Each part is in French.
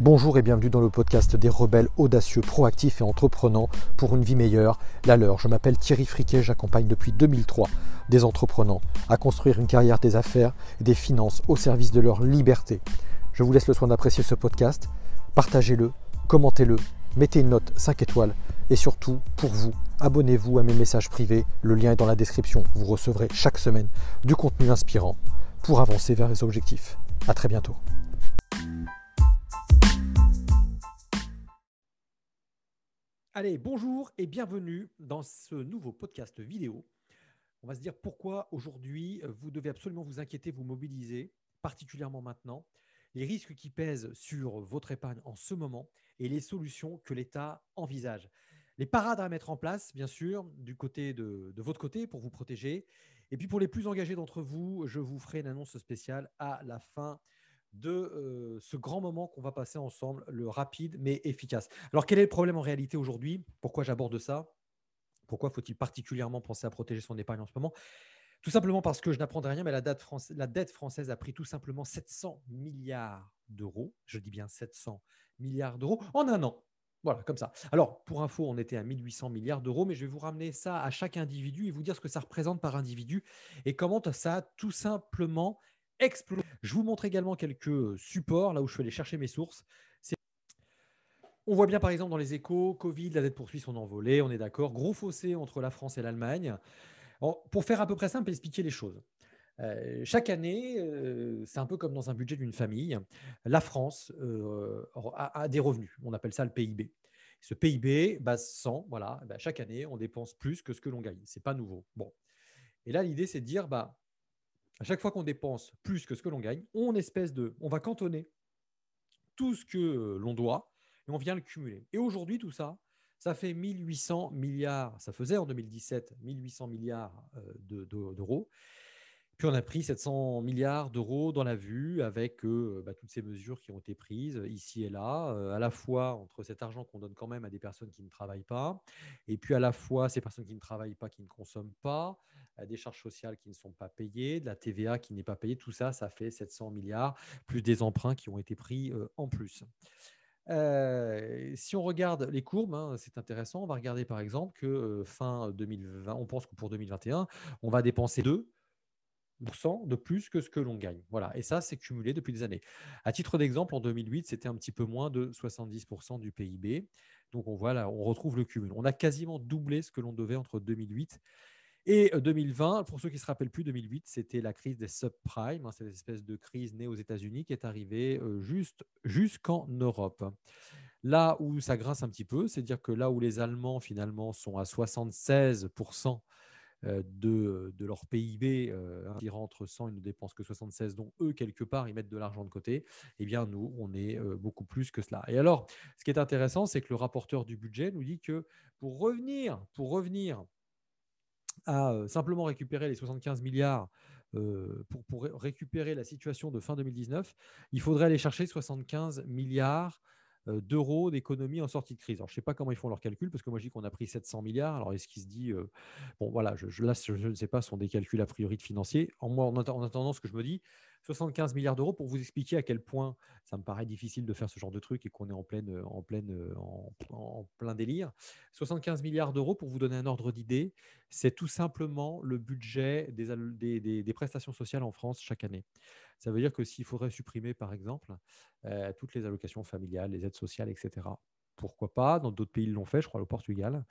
Bonjour et bienvenue dans le podcast des rebelles audacieux, proactifs et entreprenants pour une vie meilleure, la leur. Je m'appelle Thierry Friquet, j'accompagne depuis 2003 des entrepreneurs à construire une carrière des affaires et des finances au service de leur liberté. Je vous laisse le soin d'apprécier ce podcast, partagez-le, commentez-le, mettez une note 5 étoiles et surtout, pour vous, abonnez-vous à mes messages privés, le lien est dans la description. Vous recevrez chaque semaine du contenu inspirant pour avancer vers les objectifs. A très bientôt. Allez, bonjour et bienvenue dans ce nouveau podcast vidéo. On va se dire pourquoi aujourd'hui vous devez absolument vous inquiéter, vous mobiliser, particulièrement maintenant, les risques qui pèsent sur votre épargne en ce moment et les solutions que l'État envisage. Les parades à mettre en place, bien sûr, du côté de, de, votre côté pour vous protéger. Et puis pour les plus engagés d'entre vous, je vous ferai une annonce spéciale à la fin de euh, ce grand moment qu'on va passer ensemble, le rapide mais efficace. Alors quel est le problème en réalité aujourd'hui? Pourquoi j'aborde ça? Pourquoi faut-il particulièrement penser à protéger son épargne en ce moment? Tout simplement parce que je n'apprendrai rien, mais la, date la dette française a pris tout simplement 700 milliards d'euros. Je dis bien 700 milliards d'euros en un an. Voilà, comme ça. Alors, pour info, on était à 1800 milliards d'euros, mais je vais vous ramener ça à chaque individu et vous dire ce que ça représente par individu et comment ça a tout simplement explosé. Je vous montre également quelques supports, là où je suis allé chercher mes sources. On voit bien par exemple dans les échos, Covid, la dette poursuit son envolée, on est d'accord. Gros fossé entre la France et l'Allemagne. Pour faire à peu près simple expliquer les choses. Euh, chaque année, euh, c'est un peu comme dans un budget d'une famille, la France euh, a, des revenus. On appelle ça le PIB. Ce PIB, base 100, voilà, bah, chaque année, on dépense plus que ce que l'on gagne. Ce n'est pas nouveau. Bon. Et là, l'idée, c'est de dire, bah, à chaque fois qu'on dépense plus que ce que l'on gagne, on espèce de, on va cantonner tout ce que l'on doit et on vient le cumuler. Et aujourd'hui, tout ça, ça fait 1800 milliards, ça faisait en 2017 1800 milliards d'euros. Puis on a pris 700 milliards d'euros dans la vue avec euh, bah, toutes ces mesures qui ont été prises ici et là, euh, à la fois entre cet argent qu'on donne quand même à des personnes qui ne travaillent pas, et puis à la fois ces personnes qui ne travaillent pas, qui ne consomment pas, des charges sociales qui ne sont pas payées, de la TVA qui n'est pas payée, tout ça, ça fait 700 milliards, plus des emprunts qui ont été pris euh, en plus. si on regarde les courbes, hein, c'est intéressant. On va regarder par exemple que fin 2020, on pense que pour 2021, on va dépenser 2% de plus que ce que l'on gagne. Voilà. Et ça, c'est cumulé depuis des années. À titre d'exemple, en 2008, c'était un petit peu moins de 70% du PIB. Donc, on voit là, on retrouve le cumul. On a quasiment doublé ce que l'on devait entre 2008 et 2020. Pour ceux qui ne se rappellent plus, 2008, c'était la crise des subprimes, hein, cette espèce de crise née aux États-Unis qui est arrivée juste jusqu'en Europe. Là où ça grince un petit peu, c'est dire que là où les Allemands finalement sont à 76% euh, de, de, leur PIB, euh, qui rentre 100, ils ne dépensent que 76, dont eux, quelque part, ils mettent de l'argent de côté, eh bien, nous, on est beaucoup plus que cela. Et alors, ce qui est intéressant, c'est que le rapporteur du budget nous dit que pour revenir, pour revenir à simplement récupérer les 75 milliards pour, récupérer la situation de fin 2019, il faudrait aller chercher 75 milliards d'euros d'économie en sortie de crise. Alors, je ne sais pas comment ils font leurs calculs, parce que moi, je dis qu'on a pris 700 milliards. Alors, est-ce qu'il se dit, bon, voilà, je, là, je, ne sais pas, ce sont des calculs a priori de financiers. En, moi, en, attendant, ce que je me dis, 75 milliards d'euros pour vous expliquer à quel point ça me paraît difficile de faire ce genre de truc et qu'on est en, pleine, en, pleine, en, plein délire. 75 milliards d'euros, pour vous donner un ordre d'idée, c'est tout simplement le budget des, prestations sociales en France chaque année. Ça veut dire que s'il faudrait supprimer, par exemple, euh, toutes les allocations familiales, les aides sociales, etc., pourquoi pas? Dans d'autres pays, ils l'ont fait, je crois, au Portugal.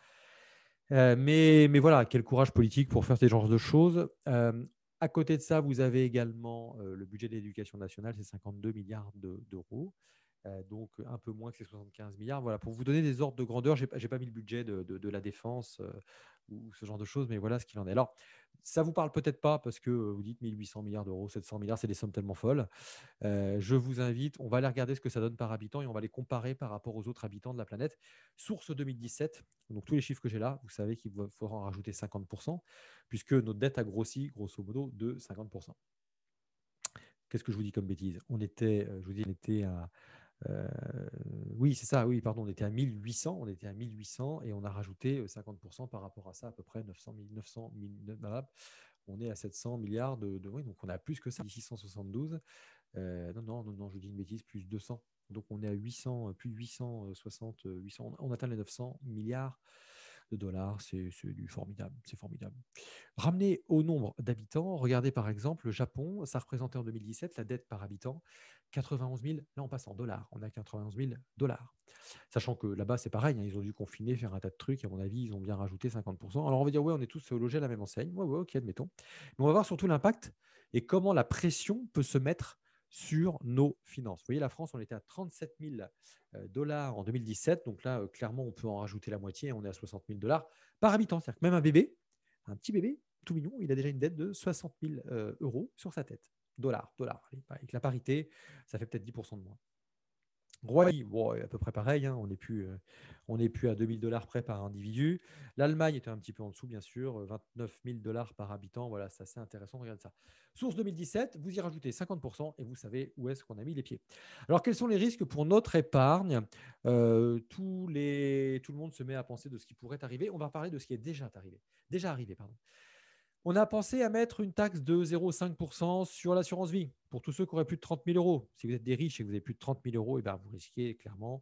Euh, mais, voilà, quel courage politique pour faire ce genre de choses. Euh, à côté de ça, vous avez également le budget de l'éducation nationale, c'est 52 milliards d'euros. Donc un peu moins que ces 75 milliards. Voilà, pour vous donner des ordres de grandeur, je n'ai pas mis le budget de, la défense ou ce genre de choses, mais voilà ce qu'il en est. Alors, ça vous parle peut-être pas parce que vous dites 1800 milliards d'euros, 700 milliards, c'est des sommes tellement folles. je vous invite, on va aller regarder ce que ça donne par habitant et on va les comparer par rapport aux autres habitants de la planète. Source 2017, donc tous les chiffres que j'ai là, vous savez qu'il faudra en rajouter 50%, puisque notre dette a grossi grosso modo de 50%. Qu'est-ce que je vous dis comme bêtise? On était, je vous dis, on était à euh, oui, c'est ça, oui, pardon, on était à 1800, on était à 1800 et on a rajouté 50% euh, par rapport à ça, à peu près 900, 900 on est à 700 milliards de, oui, donc on a plus que ça, 672. Euh, non, non, non, non, je dis une bêtise, plus 200. Donc on est à 800, plus de 860, 800, on atteint les 900 milliards de dollars. C'est du formidable. C'est formidable. Ramené au nombre d'habitants, regardez par exemple le Japon, ça représentait en 2017 la dette par habitant 91 000. Là, on passe en dollars. On a 91 000 dollars. Sachant que là-bas, c'est pareil. Hein, ils ont dû confiner, faire un tas de trucs. À mon avis, ils ont bien rajouté 50%. Alors, on va dire, ouais, on est tous logés à la même enseigne. Ouais, ouais, ok, admettons. Mais on va voir surtout l'impact et comment la pression peut se mettre sur nos finances. Vous voyez, la France, on était à 37 000 euh, dollars en 2017. Donc là, euh, clairement, on peut en rajouter la moitié. On est à 60 000 dollars par habitant. C'est-à-dire que même un bébé, un petit bébé, tout mignon, il a déjà une dette de 60 000 euh, euros sur sa tête. Dollars, dollars. Avec la parité, ça fait peut-être 10% de moins. Royaume, bon, à peu près pareil, hein, on n'est plus, euh, plus à 2000 dollars près par individu. L'Allemagne était un petit peu en dessous, bien sûr, 29 000 dollars par habitant. Voilà, c'est assez intéressant. Regardez ça. Source 2017, vous y rajoutez 50% et vous savez où est-ce qu'on a mis les pieds. Alors, quels sont les risques pour notre épargne? Euh, Tout le monde se met à penser de ce qui pourrait arriver. On va parler de ce qui est déjà arrivé. Déjà arrivé, pardon. On a pensé à mettre une taxe de 0,5% sur l'assurance vie pour tous ceux qui auraient plus de 30 000 euros. Si vous êtes des riches et que vous avez plus de 30 000 euros, et eh ben vous risquez clairement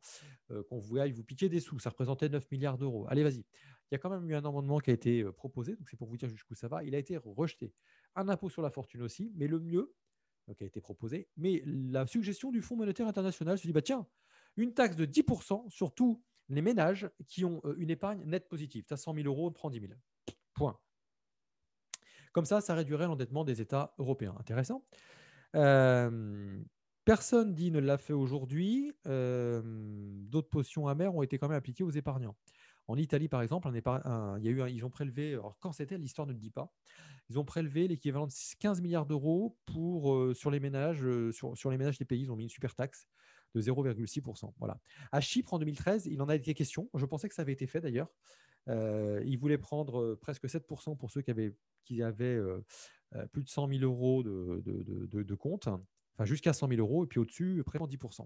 euh, qu'on vous aille vous piquer des sous. Ça représentait 9 milliards d'euros. Allez, vas-y. Il y a quand même eu un amendement qui a été euh, proposé, donc c'est pour vous dire jusqu'où ça va. Il a été rejeté. Un impôt sur la fortune aussi, mais le mieux qui a été proposé. Mais la suggestion du Fonds monétaire international se dit bah, tiens, une taxe de 10% sur tous les ménages qui ont euh, une épargne nette positive. Tu as 100 000 euros, on prend 10 000. Point. Comme ça, ça réduirait l'endettement des États européens. Intéressant. Euh, personne dit ne l'a fait aujourd'hui. Euh, d'autres potions amères ont été quand même appliquées aux épargnants. En Italie, par exemple, il y a eu ils ont prélevé, alors quand c'était, l'histoire ne le dit pas, ils ont prélevé l'équivalent de 15 milliards d'euros euh, sur, les ménages, sur, les ménages des pays. Ils ont mis une super taxe de 0,6%. Voilà. À Chypre, en 2013, il en a été question. Je pensais que ça avait été fait d'ailleurs. Euh, ils voulaient prendre presque 7% pour ceux qui avaient euh, euh, plus de 100 000 euros de, compte, enfin jusqu'à 100 000 euros, et puis au-dessus, près de 10%.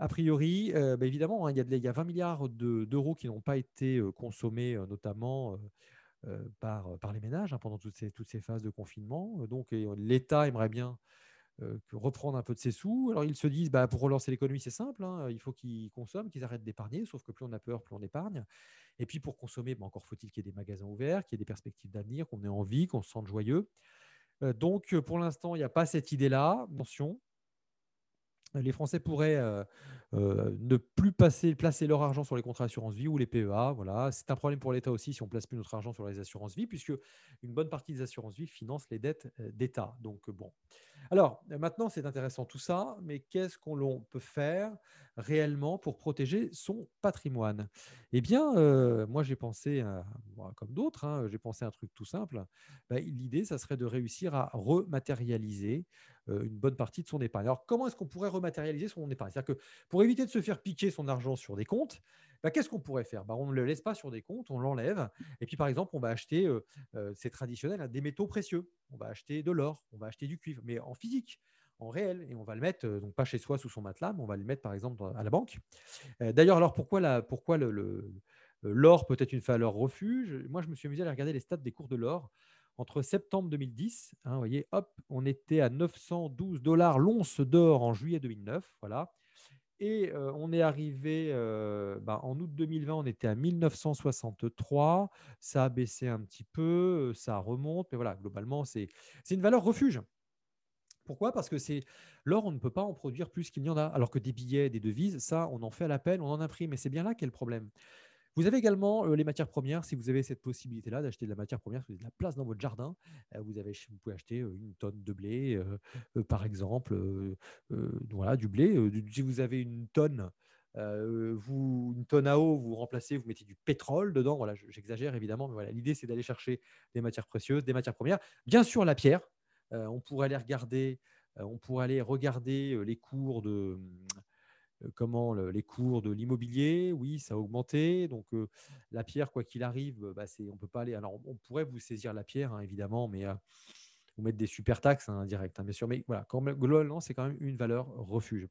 A priori, euh, bah, évidemment, hein, il, y a il, y a 20 milliards d'euros qui n'ont pas été consommés, notamment par, les ménages hein, pendant toutes ces phases de confinement. Donc, l'État aimerait bien reprendre un peu de ses sous. Alors, ils se disent, bah, pour relancer l'économie, c'est simple, hein, il faut qu'ils consomment, qu'ils arrêtent d'épargner, sauf que plus on a peur, plus on épargne. Et puis pour consommer, bah, encore faut-il qu'il y ait des magasins ouverts, qu'il y ait des perspectives d'avenir, qu'on ait envie, qu'on se sente joyeux. Euh, donc euh, pour l'instant, il n'y a pas cette idée-là. Attention, les Français pourraient euh, ne plus placer leur argent sur les contrats d'assurance vie ou les PEA. Voilà. C'est un problème pour l'État aussi si on place plus notre argent sur les assurances vie, puisque une bonne partie des assurances vie financent les dettes d'État. Donc bon. Alors maintenant, c'est intéressant tout ça, mais qu'est-ce qu'on peut faire? Réellement pour protéger son patrimoine Eh bien, euh, moi, j'ai pensé, comme d'autres, hein, j'ai pensé à un truc tout simple. Bah, l'idée, ça serait de réussir à rematérialiser euh, une bonne partie de son épargne. Alors, comment est-ce qu'on pourrait rematérialiser son épargne? C'est-à-dire que pour éviter de se faire piquer son argent sur des comptes, bah, qu'est-ce qu'on pourrait faire? Bah, On ne le laisse pas sur des comptes, on l'enlève. Et puis, par exemple, on va acheter, euh, c'est traditionnel, hein, des métaux précieux. On va acheter de l'or, on va acheter du cuivre, mais en physique en réel et on va le mettre, donc pas chez soi sous son matelas, mais on va le mettre par exemple à la banque. D'ailleurs, alors pourquoi, la, pourquoi le, l'or peut être une valeur refuge? Moi, je me suis amusé à regarder les stats des cours de l'or. Entre septembre 2010, hein, voyez, hop, on était à 912 dollars l'once d'or en juillet 2009, voilà. Et on est arrivé bah, en août 2020, on était à 1963. Ça a baissé un petit peu, ça remonte, mais voilà, globalement, c'est une valeur refuge. Pourquoi? Parce que c'est l'or, on ne peut pas en produire plus qu'il n'y en a. Alors que des billets, des devises, ça, on en fait à l'appel, on en imprime. Et c'est bien là qu'est le problème. Vous avez également euh, les matières premières. Si vous avez cette possibilité-là d'acheter de la matière première, si vous avez de la place dans votre jardin, euh, vous, avez, pouvez acheter euh, une tonne de blé, par exemple, voilà, du blé. si vous avez une tonne, vous, une tonne à eau, vous remplacez, vous mettez du pétrole dedans. Voilà, j'exagère évidemment, mais voilà, l'idée c'est d'aller chercher des matières précieuses, des matières premières. Bien sûr, la pierre. Euh, on pourrait aller regarder, euh, on pourrait aller regarder euh, les cours de comment les cours de l'immobilier, oui, ça a augmenté. Donc la pierre, quoi qu'il arrive, bah, on peut pas aller. Alors on pourrait vous saisir la pierre, hein, évidemment, mais vous mettre des super taxes hein, directes, hein, bien sûr. Mais voilà, globalement, c'est quand même une valeur refuge.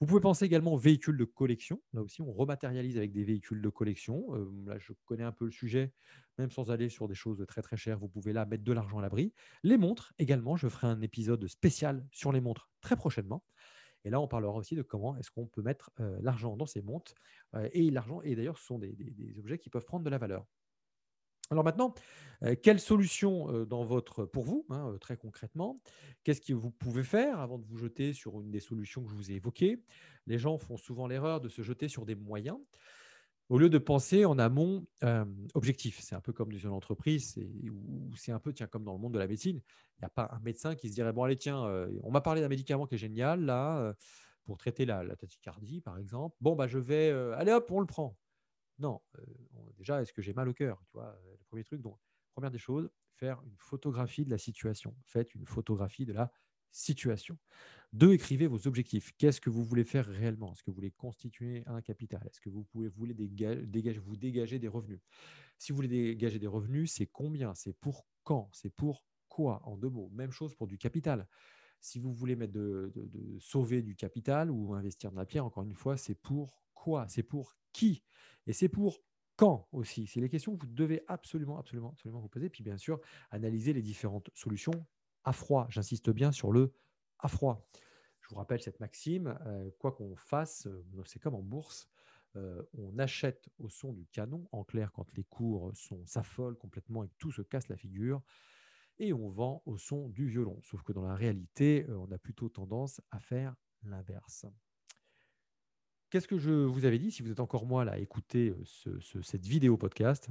Vous pouvez penser également aux véhicules de collection. Là aussi, on rematérialise avec des véhicules de collection. là, je connais un peu le sujet, même sans aller sur des choses très très chères. Vous pouvez là mettre de l'argent à l'abri. Les montres également. Je ferai un épisode spécial sur les montres très prochainement. Et là, on parlera aussi de comment est-ce qu'on peut mettre l'argent dans ces montres. et l'argent, et d'ailleurs, ce sont des, objets qui peuvent prendre de la valeur. Alors maintenant, quelle solution votre, pour vous, hein, très concrètement Qu'est-ce que vous pouvez faire avant de vous jeter sur une des solutions que je vous ai évoquées? Les gens font souvent l'erreur de se jeter sur des moyens au lieu de penser en amont objectif. C'est un peu comme dans une entreprise, ou c'est un peu tiens, comme dans le monde de la médecine. Il n'y a pas un médecin qui se dirait Bon, allez, tiens, on m'a parlé d'un médicament qui est génial, là, pour traiter la, tachycardie, par exemple. Bon, bah, je vais, allez hop, on le prend. Non, déjà, est-ce que j'ai mal au cœur tu vois, Le premier truc, donc, première des choses, faire une photographie de la situation. Faites une photographie de la situation. Deux, écrivez vos objectifs. Qu'est-ce que vous voulez faire réellement? Est-ce que vous voulez constituer un capital? Est-ce que vous pouvez, voulez vous dégager des revenus? Si vous voulez dégager des revenus, c'est combien? C'est pour quand? C'est pour quoi? En deux mots. Même chose pour du capital. Si vous voulez mettre de, sauver du capital ou investir dans la pierre, encore une fois, c'est pour quoi? C'est pour qui? Et c'est pour quand aussi? C'est les questions que vous devez absolument, absolument, absolument vous poser. Puis bien sûr, analyser les différentes solutions à froid. J'insiste bien sur le à froid. Je vous rappelle cette maxime, euh, quoi qu'on fasse, euh, c'est comme en bourse, euh, on achète au son du canon, en clair quand les cours s'affolent complètement et que tout se casse la figure, et on vend au son du violon. Sauf que dans la réalité, on a plutôt tendance à faire l'inverse. Qu'est-ce que je vous avais dit Si vous êtes encore moi là à écouter cette vidéo podcast,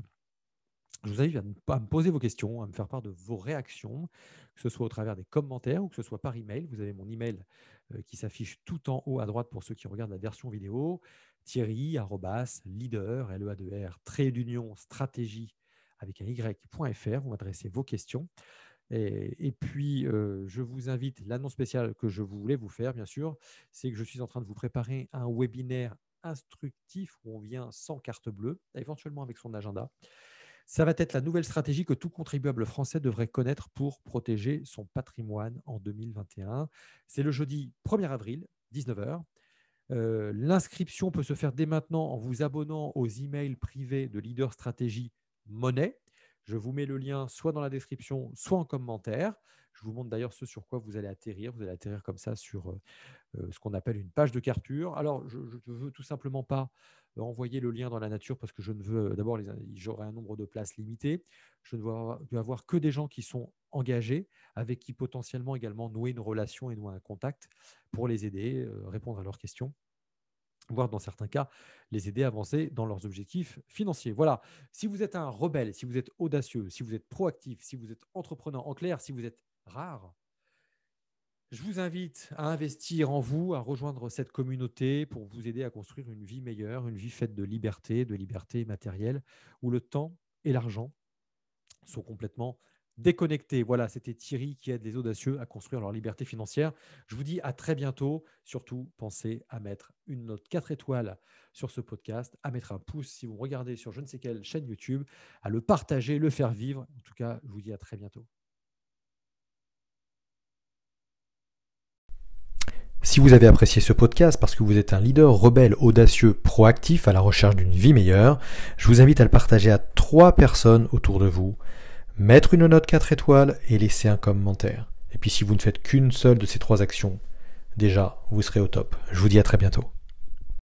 je vous invite à, me poser vos questions, à me faire part de vos réactions, que ce soit au travers des commentaires ou que ce soit par email. Vous avez mon email euh, qui s'affiche tout en haut à droite pour ceux qui regardent la version vidéo. Thierry, leader, l e a -E r trait d'union, stratégie avec un y.fr. Vous m'adressez vos questions. Et, puis, euh, je vous invite, l'annonce spéciale que je voulais vous faire, bien sûr, c'est que je suis en train de vous préparer un webinaire instructif où on vient sans carte bleue, éventuellement avec son agenda. Ça va être la nouvelle stratégie que tout contribuable français devrait connaître pour protéger son patrimoine en 2021. C'est le jeudi 1er avril, 19h. Euh, l'inscription peut se faire dès maintenant en vous abonnant aux emails privés de Leader Stratégie Monnaie. Je vous mets le lien soit dans la description, soit en commentaire. Je vous montre d'ailleurs ce sur quoi vous allez atterrir. Vous allez atterrir comme ça sur euh, euh, ce qu'on appelle une page de capture. Alors, je ne veux tout simplement pas envoyer le lien dans la nature parce que je ne veux d'abord, j'aurai un nombre de places limité. Je ne veux avoir que des gens qui sont engagés, avec qui potentiellement également nouer une relation et nouer un contact pour les aider, euh, répondre à leurs questions voire dans certains cas, les aider à avancer dans leurs objectifs financiers. Voilà, si vous êtes un rebelle, si vous êtes audacieux, si vous êtes proactif, si vous êtes entrepreneur, en clair, si vous êtes rare, je vous invite à investir en vous, à rejoindre cette communauté pour vous aider à construire une vie meilleure, une vie faite de liberté, de liberté matérielle, où le temps et l'argent sont complètement déconnectés. Voilà, c'était Thierry qui aide les audacieux à construire leur liberté financière. Je vous dis à très bientôt. Surtout, pensez à mettre une note 4 étoiles sur ce podcast, à mettre un pouce si vous regardez sur je ne sais quelle chaîne YouTube, à le partager, le faire vivre. En tout cas, je vous dis à très bientôt. Si vous avez apprécié ce podcast parce que vous êtes un leader rebelle, audacieux, proactif à la recherche d'une vie meilleure, je vous invite à le partager à trois personnes autour de vous, mettre une note 4 étoiles et laisser un commentaire. Et puis si vous ne faites qu'une seule de ces trois actions, déjà, vous serez au top. Je vous dis à très bientôt.